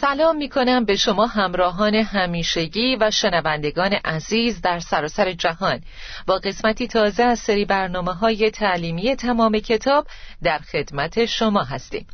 سلام می کنم به شما همراهان همیشگی و شنوندگان عزیز در سراسر جهان. با قسمتی تازه از سری برنامه های تعلیمی تمام کتاب در خدمت شما هستیم.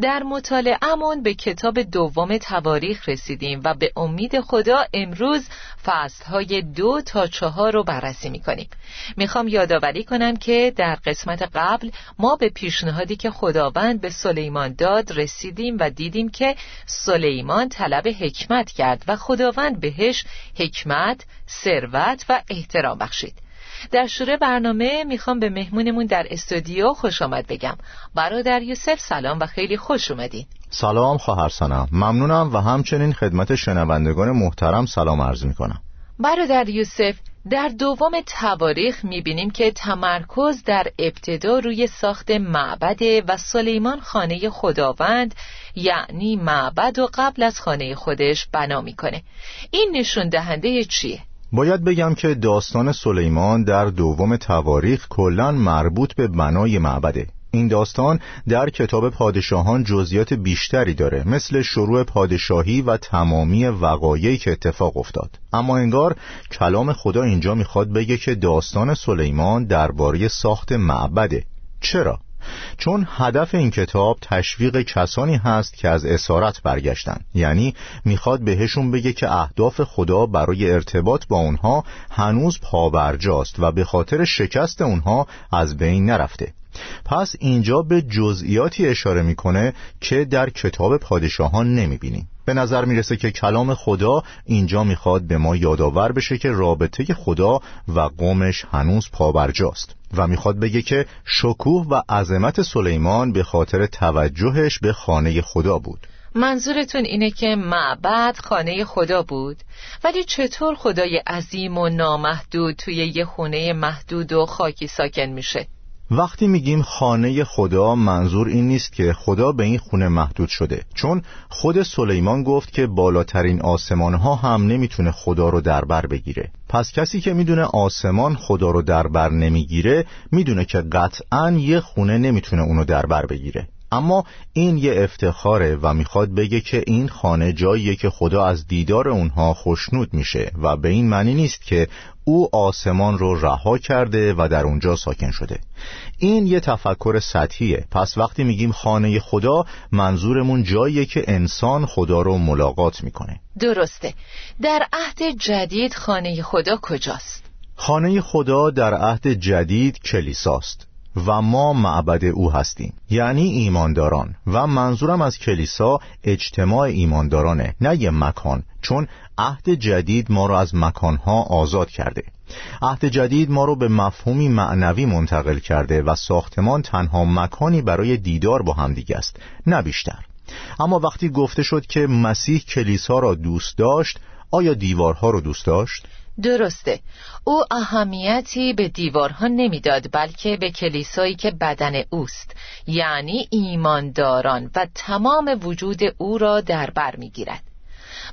در مطالعهمون به کتاب دوم تواریخ رسیدیم و به امید خدا امروز فصلهای دو تا چهار رو بررسی می‌کنیم. می‌خوام یادآوری کنم که در قسمت قبل ما به پیشنهادی که خداوند به سلیمان داد رسیدیم و دیدیم که سلیمان طلب حکمت کرد و خداوند بهش حکمت، ثروت و احترام بخشید. در شروع برنامه می‌خوام به مهمونمون در استودیو خوش آمد بگم. برادر یوسف سلام و خیلی خوش اومدین. سلام خواهر سنم ممنونم و همچنین خدمت شنوندگان محترم سلام عرض می‌کنم. برادر یوسف در دوم تواریخ می‌بینیم که تمرکز در ابتدا روی ساخت معبد و سلیمان خانه خداوند یعنی معبد و قبل از خانه خودش بنا می‌کنه. این نشون دهنده چیه؟ باید بگم که داستان سلیمان در دوم تواریخ کلا مربوط به بنای معبده. این داستان در کتاب پادشاهان جزئیات بیشتری داره مثل شروع پادشاهی و تمامی وقایعی که اتفاق افتاد. اما انگار کلام خدا اینجا می‌خواد بگه که داستان سلیمان درباره ساخت معبده. چرا؟ چون هدف این کتاب تشویق کسانی هست که از اسارت برگشتن. یعنی می‌خواد بهشون بگه که اهداف خدا برای ارتباط با اونها هنوز پابرجاست و به خاطر شکست اونها از بین نرفته. پس اینجا به جزئیاتی اشاره می‌کنه که در کتاب پادشاهان نمی‌بینیم به نظر می‌رسه که کلام خدا اینجا می‌خواد به ما یادآور بشه که رابطه خدا و قومش هنوز پابرجاست و می‌خواد بگه که شکوه و عظمت سلیمان به خاطر توجهش به خانه خدا بود. منظورتون اینه که معبد خانه خدا بود؟ ولی چطور خدای عظیم و نامحدود توی یه خونه محدود و خاکی ساکن میشه؟ وقتی میگیم خانه خدا منظور این نیست که خدا به این خونه محدود شده. چون خود سلیمان گفت که بالاترین آسمان ها هم نمی‌تونه خدا رو دربر بگیره. پس کسی که می‌دونه آسمان خدا رو دربر نمی‌گیره می‌دونه که قطعا یه خونه نمی‌تونه اونو دربر بگیره. اما این یه افتخاره و می‌خواد بگه که این خانه جاییه که خدا از دیدار اونها خوشنود میشه و به این معنی نیست که او آسمان رو رها کرده و در اونجا ساکن شده. این یه تفکر سطحیه. پس وقتی میگیم خانه خدا منظورمون جاییه که انسان خدا رو ملاقات می‌کنه. درسته. در عهد جدید خانه خدا کجاست؟ خانه خدا در عهد جدید کلیساست. و ما معبد او هستیم. یعنی ایمانداران. و منظورم از کلیسا اجتماع ایماندارانه نه یه مکان چون عهد جدید ما رو از مکانها آزاد کرده. عهد جدید ما رو به مفهومی معنوی منتقل کرده و ساختمان تنها مکانی برای دیدار با همدیگه است نه بیشتر. اما وقتی گفته شد که مسیح کلیسا را دوست داشت آیا دیوارها رو دوست داشت؟ درسته. او اهمیتی به دیوارها نمی‌داد بلکه به کلیسایی که بدن اوست یعنی ایمانداران و تمام وجود او را در بر می‌گیرد.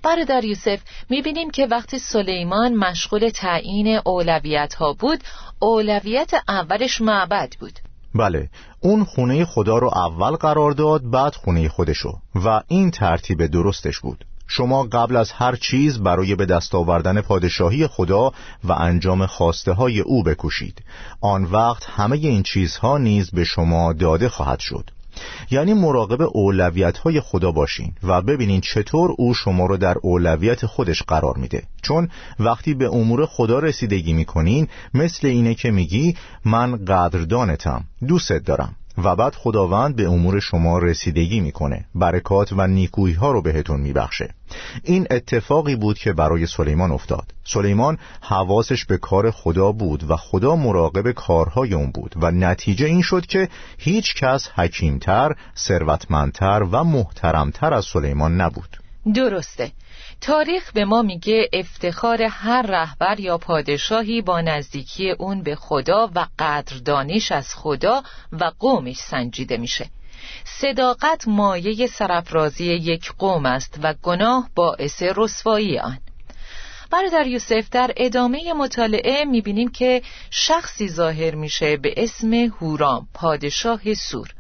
برادر یوسف می‌بینیم که وقتی سلیمان مشغول تعیین اولویت ها بود اولویت اولش معبد بود. بله اون خونه خدا رو اول قرار داد بعد خونه خودشو و این ترتیب درستش بود. شما قبل از هر چیز برای به دست آوردن پادشاهی خدا و انجام خواسته های او بکوشید. آن وقت همه این چیزها نیز به شما داده خواهد شد. یعنی مراقب اولویت های خدا باشین و ببینین چطور او شما رو در اولویت خودش قرار میده. چون وقتی به امور خدا رسیدگی می‌کنین مثل اینه که میگی من قدردانتم دوستت دارم. و بعد خداوند به امور شما رسیدگی می‌کنه. برکات و نیکویی ها رو بهتون میبخشه. این اتفاقی بود که برای سلیمان افتاد. سلیمان حواسش به کار خدا بود و خدا مراقب کارهای اون بود و نتیجه این شد که هیچ کس حکیمتر، ثروتمندتر و محترمتر از سلیمان نبود. درسته. تاریخ به ما میگه افتخار هر رهبر یا پادشاهی با نزدیکی اون به خدا و قدردانش از خدا و قومش سنجیده میشه. صداقت مایه سرفرازی یک قوم است و گناه باعث رسوایی آن. برادر یوسف در ادامه مطالعه می‌بینیم که شخصی ظاهر میشه به اسم هورام پادشاه سور.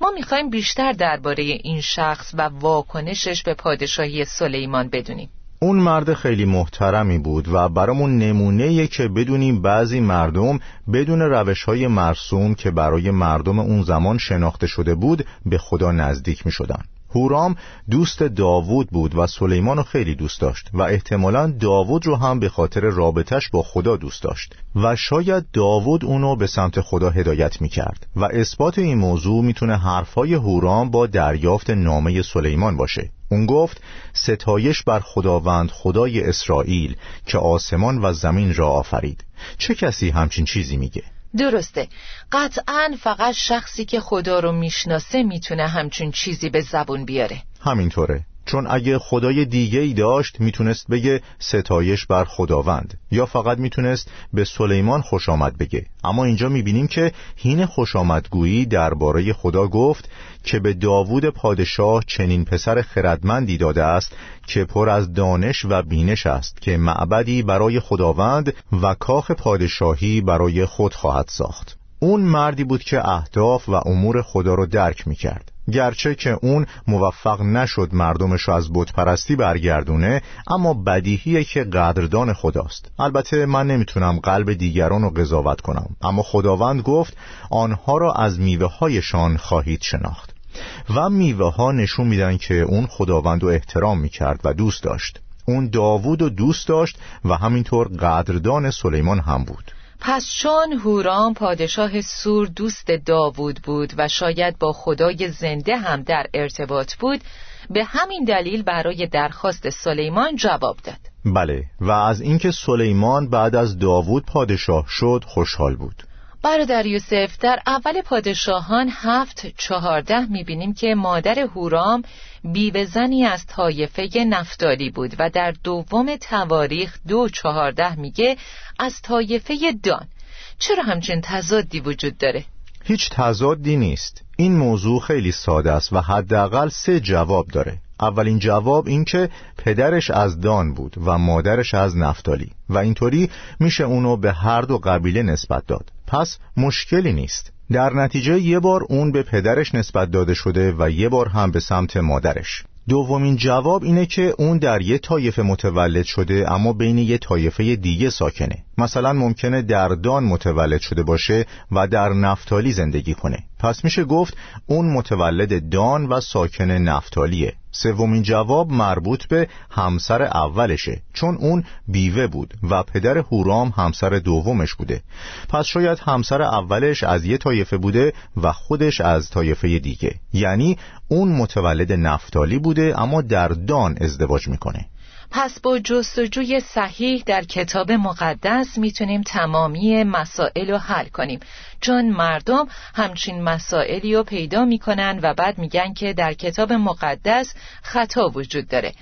ما می‌خوایم بیشتر درباره این شخص و واکنشش به پادشاهی سلیمان بدونیم اون مرد خیلی محترمی بود و برامون نمونه که بدونیم بعضی مردم بدون روش های مرسوم که برای مردم اون زمان شناخته شده بود به خدا نزدیک می شدن. هورام دوست داوود بود و سلیمان رو خیلی دوست داشت و احتمالا داوود رو هم به خاطر رابطش با خدا دوست داشت و شاید داوود اونو به سمت خدا هدایت می کرد و اثبات این موضوع می‌تونه حرفای هورام با دریافت نامه سلیمان باشه. اون گفت ستایش بر خداوند خدای اسرائیل که آسمان و زمین را آفرید. چه کسی همچین چیزی میگه؟ درسته. قطعا فقط شخصی که خدا رو می‌شناسه می‌تونه همچون چیزی به زبون بیاره. همینطوره. چون اگه خدای دیگه ای داشت می‌تونست بگه ستایش بر خداوند. یا فقط می‌تونست به سلیمان خوش آمد بگه. اما اینجا می‌بینیم که هین خوش آمدگویی درباره خدا گفت که به داوود پادشاه چنین پسر خردمندی داده است که پر از دانش و بینش است که معبدی برای خداوند و کاخ پادشاهی برای خود خواهد ساخت. اون مردی بود که اهداف و امور خدا رو درک می‌کرد. گرچه که اون موفق نشد مردمش از پرستی برگردونه اما بدیهیه که قدردان خداست. البته من نمی‌تونم قلب دیگران رو قضاوت کنم. اما خداوند گفت آنها را از میوه هایشان خواهید شناخت. و میوه ها نشون میدن که اون خداوند رو احترام می‌کرد و دوست داشت. اون داوود رو دوست داشت و همینطور قدردان سلیمان هم بود. پس چون هورام پادشاه سور دوست داوود بود و شاید با خدای زنده هم در ارتباط بود به همین دلیل برای درخواست سلیمان جواب داد. بله و از اینکه سلیمان بعد از داوود پادشاه شد خوشحال بود. برادر یوسف در اول پادشاهان هفت چهارده می‌بینیم که مادر هورام بیوهزنی از طایفه نفتالی بود و در دوم تواریخ دو چهارده میگه از طایفه دان. چرا همچین تضادی وجود داره؟ هیچ تضادی نیست. این موضوع خیلی ساده است و حداقل سه جواب داره. اولین جواب این که پدرش از دان بود و مادرش از نفتالی و اینطوری میشه اونو به هر دو قبیله نسبت داد. پس مشکلی نیست. در نتیجه یه بار اون به پدرش نسبت داده شده و یه بار هم به سمت مادرش. دومین جواب اینه که اون در یه طایفه متولد شده اما بین یه طایفه دیگه ساکنه. مثلا ممکنه در دان متولد شده باشه و در نفتالی زندگی کنه. پس میشه گفت اون متولد دان و ساکن نفتالیه. سومین جواب مربوط به همسر اولشه چون اون بیوه بود و پدر هورام همسر دومش بوده. پس شاید همسر اولش از یه طایفه بوده و خودش از طایفه دیگه. یعنی اون متولد نفتالی بوده اما در دان ازدواج می‌کنه. پس با جستجوی صحیح در کتاب مقدس می‌تونیم تمامی مسائل رو حل کنیم. چون مردم همچین مسائلی رو پیدا می‌کنن و بعد میگن که در کتاب مقدس خطا وجود داره.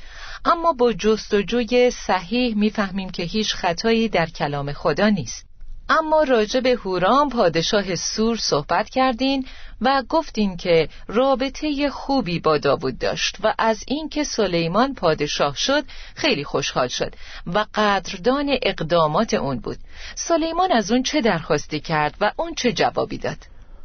اما با جستجوی صحیح می‌فهمیم که هیچ خطایی در کلام خدا نیست. اما راجع به هورام پادشاه سور صحبت کردین و گفتین که رابطه خوبی با داوود داشت و از اینکه سلیمان پادشاه شد خیلی خوشحال شد و قدردان اقدامات اون بود. سلیمان از اون چه درخواستی کرد و اون چه جوابی داد؟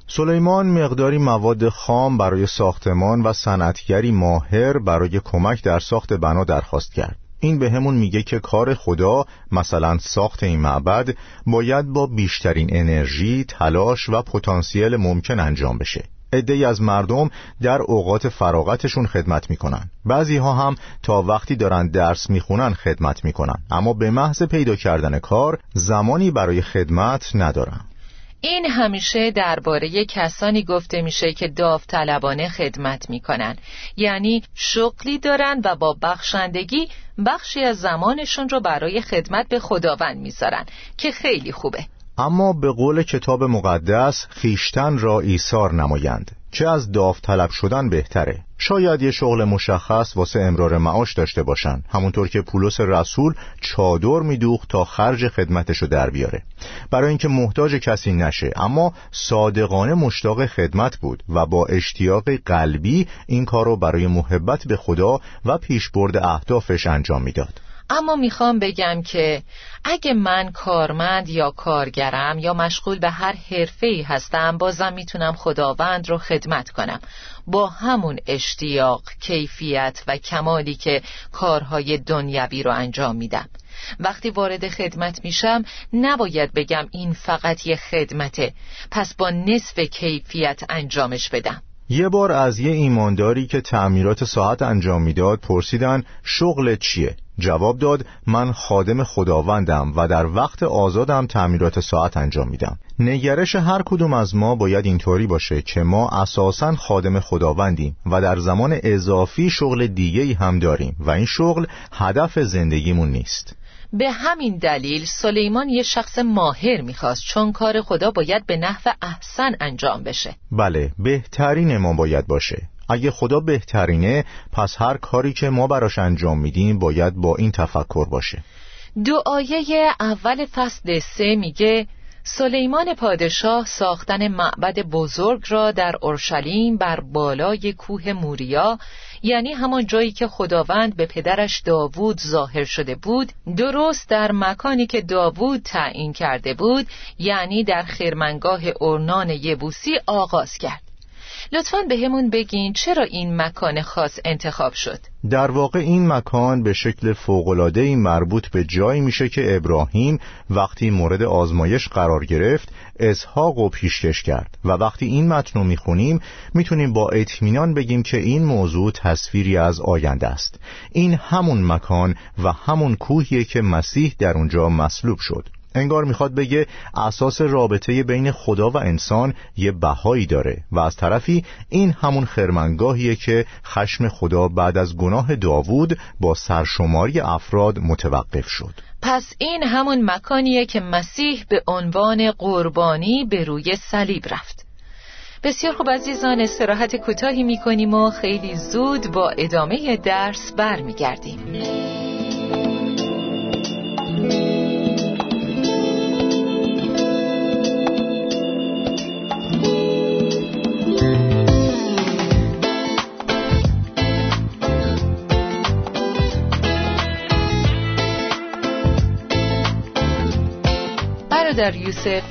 سلیمان مقداری مواد خام برای ساختمان و صنعتگری ماهر برای کمک در ساخت بنا درخواست کرد. این به همون میگه که کار خدا مثلا ساخت این معبد باید با بیشترین انرژی، تلاش و پتانسیل ممکن انجام بشه. عدهای از مردم در اوقات فراغتشون خدمت می‌کنن. بعضی ها هم تا وقتی دارن درس می‌خونن خدمت می‌کنن. اما به محض پیدا کردن کار زمانی برای خدمت ندارن. این همیشه درباره کسانی گفته میشه که داوطلبانه خدمت می‌کنن. یعنی شغلی دارن و با بخشندگی بخشی از زمانشون رو برای خدمت به خداوند می‌ذارن که خیلی خوبه. اما به قول کتاب مقدس خیشتن را ایثار نمایند. چه از داوطلب شدن بهتره؟ شاید یه شغل مشخص واسه امرار معاش داشته باشن. همونطور که پولس رسول چادر میدوخت تا خرج خدمتشو در بیاره. برای اینکه محتاج کسی نشه. اما صادقانه مشتاق خدمت بود و با اشتیاق قلبی این کارو برای محبت به خدا و پیشبرد اهدافش انجام می‌داد. اما می‌خوام بگم که اگه من کارمند یا کارگرم یا مشغول به هر حرفه هستم بازم می‌تونم خداوند رو خدمت کنم. با همون اشتیاق، کیفیت و کمالی که کارهای دنیوی رو انجام میدم. وقتی وارد خدمت میشم نباید بگم این فقط یه خدمته. پس با نصف کیفیت انجامش بدم. یه بار از یه ایمانداری که تعمیرات ساعت انجام می‌داد پرسیدن شغل چیه؟ جواب داد من خادم خداوندم و در وقت آزادم تعمیرات ساعت انجام میدم نگرش هر کدوم از ما باید اینطوری باشه که ما اساسا خادم خداوندیم و در زمان اضافی شغل دیگه هم داریم و این شغل هدف زندگیمون نیست به همین دلیل سلیمان یه شخص ماهر می‌خواست چون کار خدا باید به نحو احسن انجام بشه. بله بهترین ما باید باشه. اگه خدا بهترینه پس هر کاری که ما براش انجام میدیم باید با این تفکر باشه. دعایه اول فصل سه میگه سلیمان پادشاه ساختن معبد بزرگ را در اورشلیم بر بالای کوه موریا یعنی همان جایی که خداوند به پدرش داوود ظاهر شده بود درست در مکانی که داوود تعیین کرده بود یعنی در خیرمنگاه اورنان یبوسی آغاز کرد. لطفا به همون بگین چرا این مکان خاص انتخاب شد؟ در واقع این مکان به شکل فوقلاده مربوط به جایی میشه که ابراهیم وقتی مورد آزمایش قرار گرفت اسحاق و پیشکش کرد. و وقتی این متن رو می‌خونیم می‌تونیم با اطمینان بگیم که این موضوع تصویری از آینده است. این همون مکان و همون کوهیه که مسیح در اونجا مصلوب شد. انگار می‌خواد بگه اساس رابطه بین خدا و انسان یه بهایی داره و از طرفی این همون خرمنگاهیه که خشم خدا بعد از گناه داوود با سرشماری افراد متوقف شد. پس این همون مکانیه که مسیح به عنوان قربانی به روی صلیب رفت. بسیار خوب عزیزان استراحت کوتاهی می‌کنیم و خیلی زود با ادامه درس برمیگردیم. در یوسف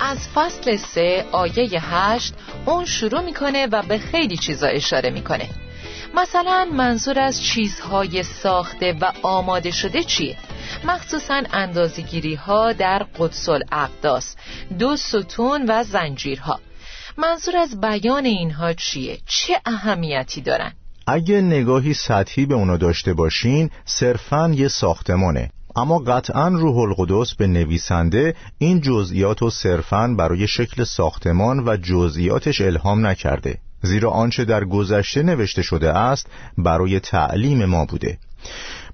از فصل سه آیه هشت اون شروع می‌کنه و به خیلی چیزا اشاره می‌کنه مثلا منظور از چیزهای ساخته و آماده شده چیه؟ مخصوصا اندازگیری ها در قدس الاقداس دو ستون و زنجیرها منظور از بیان اینها چیه؟ چه اهمیتی دارن؟ اگه نگاهی سطحی به اونا داشته باشین صرفا یه ساختمانه اما قطعا روح القدس به نویسنده این جزئیات و صرفا برای شکل ساختمان و جزئیاتش الهام نکرده زیرا آنچه در گذشته نوشته شده است برای تعلیم ما بوده.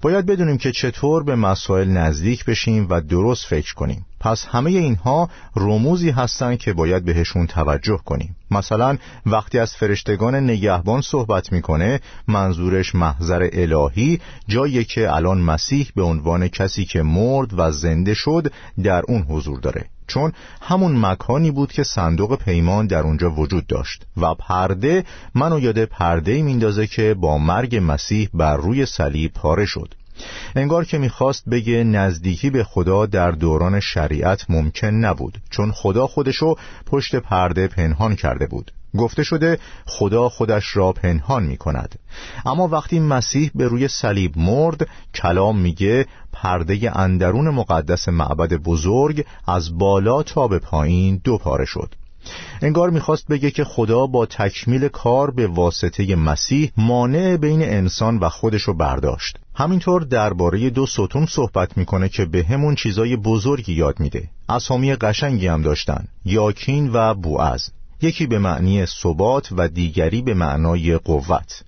باید بدونیم که چطور به مسائل نزدیک بشیم و درست فکر کنیم. پس همه اینها رموزی هستند که باید بهشون توجه کنیم. مثلا وقتی از فرشتگان نگهبان صحبت می‌کنه منظورش محضر الهی جایی که الان مسیح به عنوان کسی که مرد و زنده شد در اون حضور داره. چون همون مکانی بود که صندوق پیمان در اونجا وجود داشت و پرده منو یاد پرده میندازه که با مرگ مسیح بر روی صلیب پاره شد. انگار که می‌خواست بگه نزدیکی به خدا در دوران شریعت ممکن نبود چون خدا خودشو پشت پرده پنهان کرده بود. گفته شده خدا خودش را پنهان می کند اما وقتی مسیح به روی صلیب مرد کلام میگه پرده اندرون مقدس معبد بزرگ از بالا تا به پایین دو پاره شد. انگار می‌خواست بگه که خدا با تکمیل کار به واسطه مسیح مانع بین انسان و خودشو برداشت. همینطور درباره دو ستون صحبت می‌کنه که به همون چیزای بزرگی یاد میده. اسامی قشنگی هم داشتن یاکین و بوعز یکی به معنی ثبات و دیگری به معنای قوت.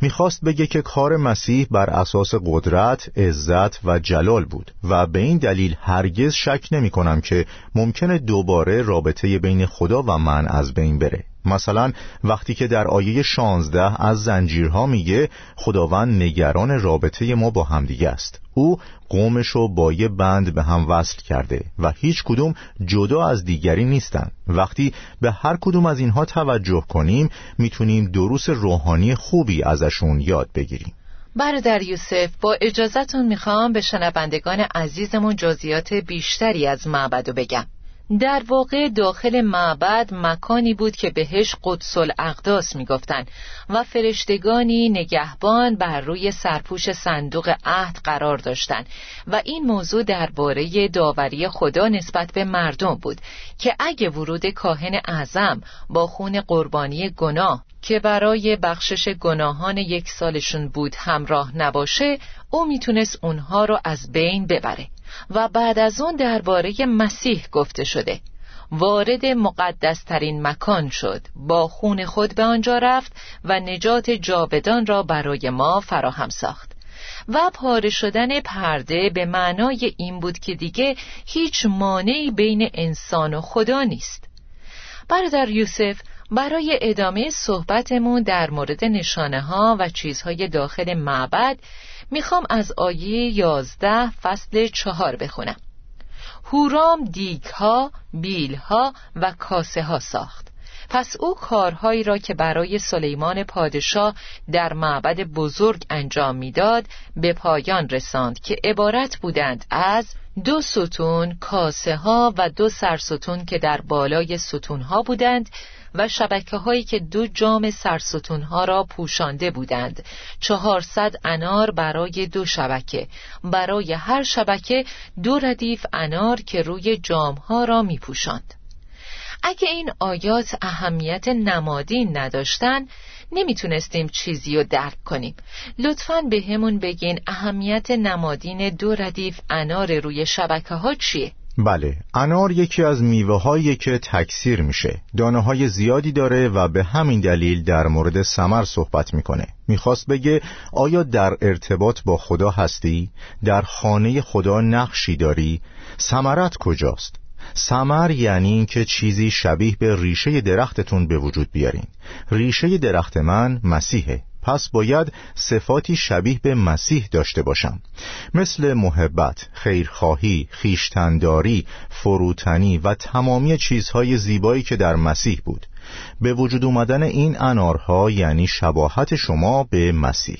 می‌خواست بگه که کار مسیح بر اساس قدرت، عزت و جلال بود و به این دلیل هرگز شک نمی کنم که ممکنه دوباره رابطه بین خدا و من از بین بره. مثلا وقتی که در آیه 16 از زنجیرها میگه خداوند نگران رابطه ما با همدیگه است. او قومش رو با یه بند به هم وصل کرده و هیچ کدوم جدا از دیگری نیستن. وقتی به هر کدوم از اینها توجه کنیم می‌تونیم دروس روحانی خوبی ازشون یاد بگیریم. برادر یوسف با اجازتون می‌خوام به شنوندگان عزیزمون جزئیات بیشتری از معبدو بگم. در واقع داخل معبد مکانی بود که بهش قدس الاقداس می‌گفتند و فرشتگانی نگهبان بر روی سرپوش صندوق عهد قرار داشتند و این موضوع درباره داوری خدا نسبت به مردم بود که اگه ورود کاهن اعظم با خون قربانی گناه که برای بخشش گناهان یک سالشون بود همراه نباشه او می‌تونست اونها رو از بین ببره. و بعد از اون درباره مسیح گفته شده. وارد مقدسترین مکان شد. با خون خود به آنجا رفت و نجات جاودان را برای ما فراهم ساخت. و پاره شدن پرده به معنای این بود که دیگه هیچ مانعی بین انسان و خدا نیست. برادر یوسف برای ادامه صحبتمون در مورد نشانه ها و چیزهای داخل معبد می‌خوام از آیه یازده فصل چهار بخونم. هورام دیگ ها، بیل ها و کاسه ها ساخت. پس او کارهایی را که برای سلیمان پادشاه در معبد بزرگ انجام می‌داد به پایان رساند که عبارت بودند از دو ستون کاسه ها و دو سرستون که در بالای ستون ها بودند و شبکه هایی که دو جام سرستون ها را پوشانده بودند چهارصد انار برای دو شبکه برای هر شبکه دو ردیف انار که روی جام ها را می پوشاند. اگه این آیات اهمیت نمادین نداشتن نمی‌تونستیم چیزی رو درک کنیم لطفا به همون بگین اهمیت نمادین دو ردیف انار روی شبکه ها چیه؟ بله انار یکی از میوه هایی که تکثیر میشه دانه های زیادی داره و به همین دلیل در مورد سمر صحبت می‌کنه می‌خواست بگه آیا در ارتباط با خدا هستی؟ در خانه خدا نقشی داری؟ سمرت کجاست؟ سمر یعنی اینکه چیزی شبیه به ریشه درختتون به وجود بیارین ریشه درخت من مسیحه پس باید صفاتی شبیه به مسیح داشته باشم. مثل محبت، خیرخواهی، خیشتنداری، فروتنی و تمامی چیزهای زیبایی که در مسیح بود. به وجود اومدن این انارها یعنی شباهت شما به مسیح.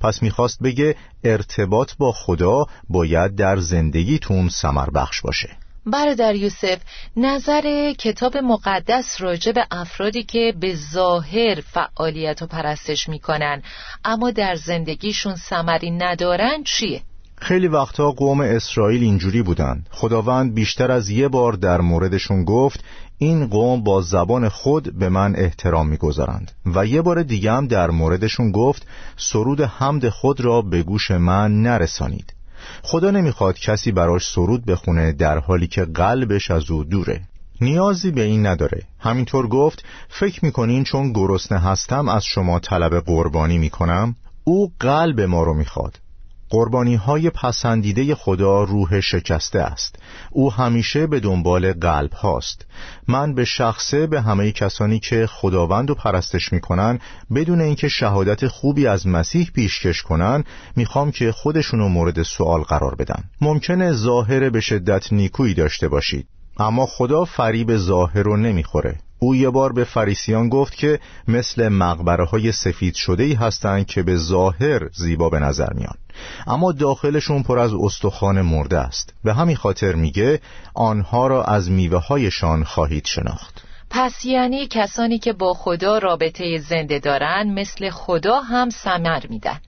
پس می‌خواست بگه ارتباط با خدا باید در زندگیتون سمر بخش باشه. برادر یوسف نظر کتاب مقدس راجع به افرادی که به ظاهر فعالیت و پرستش می‌کنن اما در زندگیشون سمری ندارن چیه؟ خیلی وقتا قوم اسرائیل اینجوری بودن. خداوند بیشتر از یه بار در موردشون گفت این قوم با زبان خود به من احترام می‌گذارند. و یه بار دیگه هم در موردشون گفت سرود حمد خود را به گوش من نرسانید. خدا نمی‌خواد کسی براش سرود بخونه در حالی که قلبش از او دوره. نیازی به این نداره. همینطور گفت فکر می‌کنین چون گرسنه هستم از شما طلب قربانی می‌کنم او قلب ما رو می‌خواد. قربانی های پسندیده خدا روح شکسته است. او همیشه به دنبال قلب هاست. من به شخصه به همه کسانی که خداوند و پرستش می‌کنن بدون اینکه شهادت خوبی از مسیح پیشکش کنن می‌خوام که خودشونو مورد سوال قرار بدن. ممکنه ظاهر به شدت نیکویی داشته باشید اما خدا فریب ظاهر رو نمی‌خوره. او یه بار به فریسیان گفت که مثل مقبره های سفید شده ای هستند که به ظاهر زیبا به نظر میان. اما داخلشون پر از استخوان مرده است به همین خاطر میگه آنها را از میوه هایشان خواهید شناخت. پس یعنی کسانی که با خدا رابطه زنده دارن مثل خدا هم سمر میدن.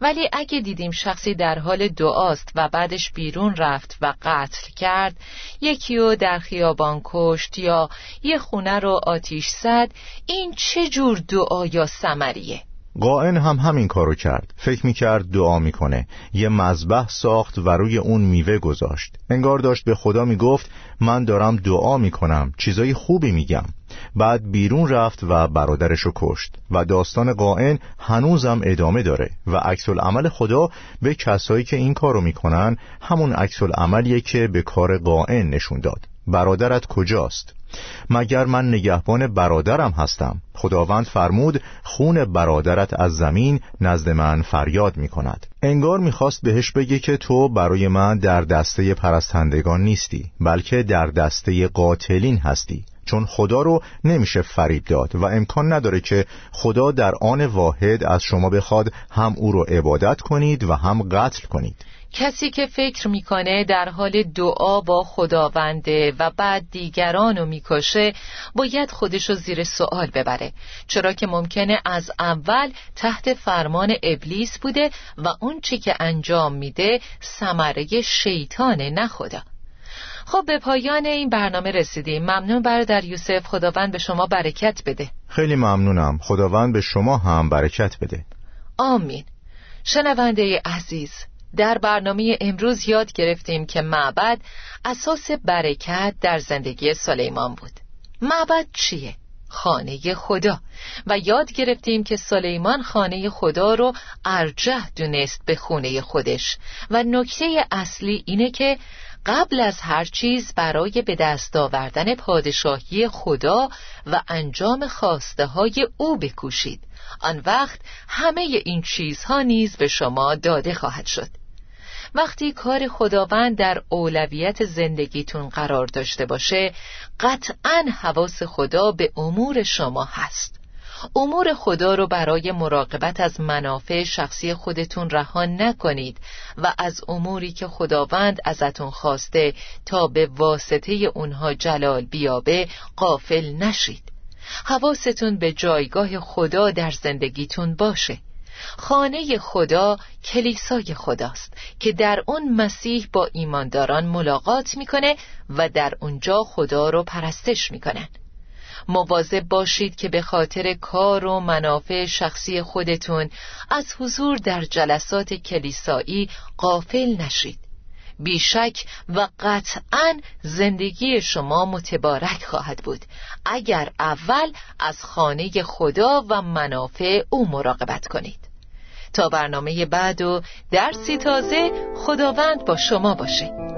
ولی اگه دیدیم شخصی در حال دعاست و بعدش بیرون رفت و قتل کرد یکی رو در خیابان کشت یا یه خونه رو آتیش زد این چه جور دعا یا سمریه قائن هم همین کارو کرد. فکر می‌کرد دعا می‌کنه. یه مذبح ساخت و روی اون میوه گذاشت. انگار داشت به خدا می‌گفت من دارم دعا می‌کنم چیزای خوبی میگم. بعد بیرون رفت و برادرشو کشت. و داستان قائن هنوزم ادامه داره. و عکس عمل خدا به کسایی که این کارو می‌کنن همون عکس عملیه که به کار قائن نشون داد. برادرت کجاست؟ مگر من نگهبان برادرم هستم؟ خداوند فرمود خون برادرت از زمین نزد من فریاد می کند انگار می‌خواست بهش بگه که تو برای من در دسته پرستندگان نیستی بلکه در دسته قاتلین هستی. چون خدا رو نمیشه فریب داد و امکان نداره که خدا در آن واحد از شما بخواد هم او رو عبادت کنید و هم قتل کنید. کسی که فکر می‌کنه در حال دعا با خداونده و بعد دیگرانو می‌کشه باید خودشو زیر سوال ببره. چرا که ممکنه از اول تحت فرمان ابلیس بوده و اون چی که انجام میده سمره شیطانه نه خدا. خب به پایان این برنامه رسیدیم. ممنون برادر یوسف. خداوند به شما برکت بده. خیلی ممنونم. خداوند به شما هم برکت بده. آمین. شنونده عزیز در برنامه امروز یاد گرفتیم که معبد اساس برکت در زندگی سلیمان بود. معبد چیه؟ خانه خدا. و یاد گرفتیم که سلیمان خانه خدا رو ارجه دونست به خونه خودش. و نکته اصلی اینه که قبل از هر چیز برای به دست آوردن پادشاهی خدا و انجام خواسته های او بکوشید. آن وقت همه این چیزها نیز به شما داده خواهد شد. وقتی کار خداوند در اولویت زندگیتون قرار داشته باشه قطعا حواس خدا به امور شما هست. امور خدا رو برای مراقبت از منافع شخصی خودتون رها نکنید و از اموری که خداوند ازتون خواسته تا به واسطه اونها جلال بیابه قافل نشید. حواستون به جایگاه خدا در زندگیتون باشه. خانه خدا کلیسای خداست که در اون مسیح با ایمانداران ملاقات می‌کنه و در اونجا خدا رو پرستش می‌کنن. مواظب باشید که به خاطر کار و منافع شخصی خودتون از حضور در جلسات کلیسایی قافل نشید. بیشک و قطعا زندگی شما متبارک خواهد بود. اگر اول از خانه خدا و منافع او مراقبت کنید. تا برنامه بعد و درسی تازه خداوند با شما باشه.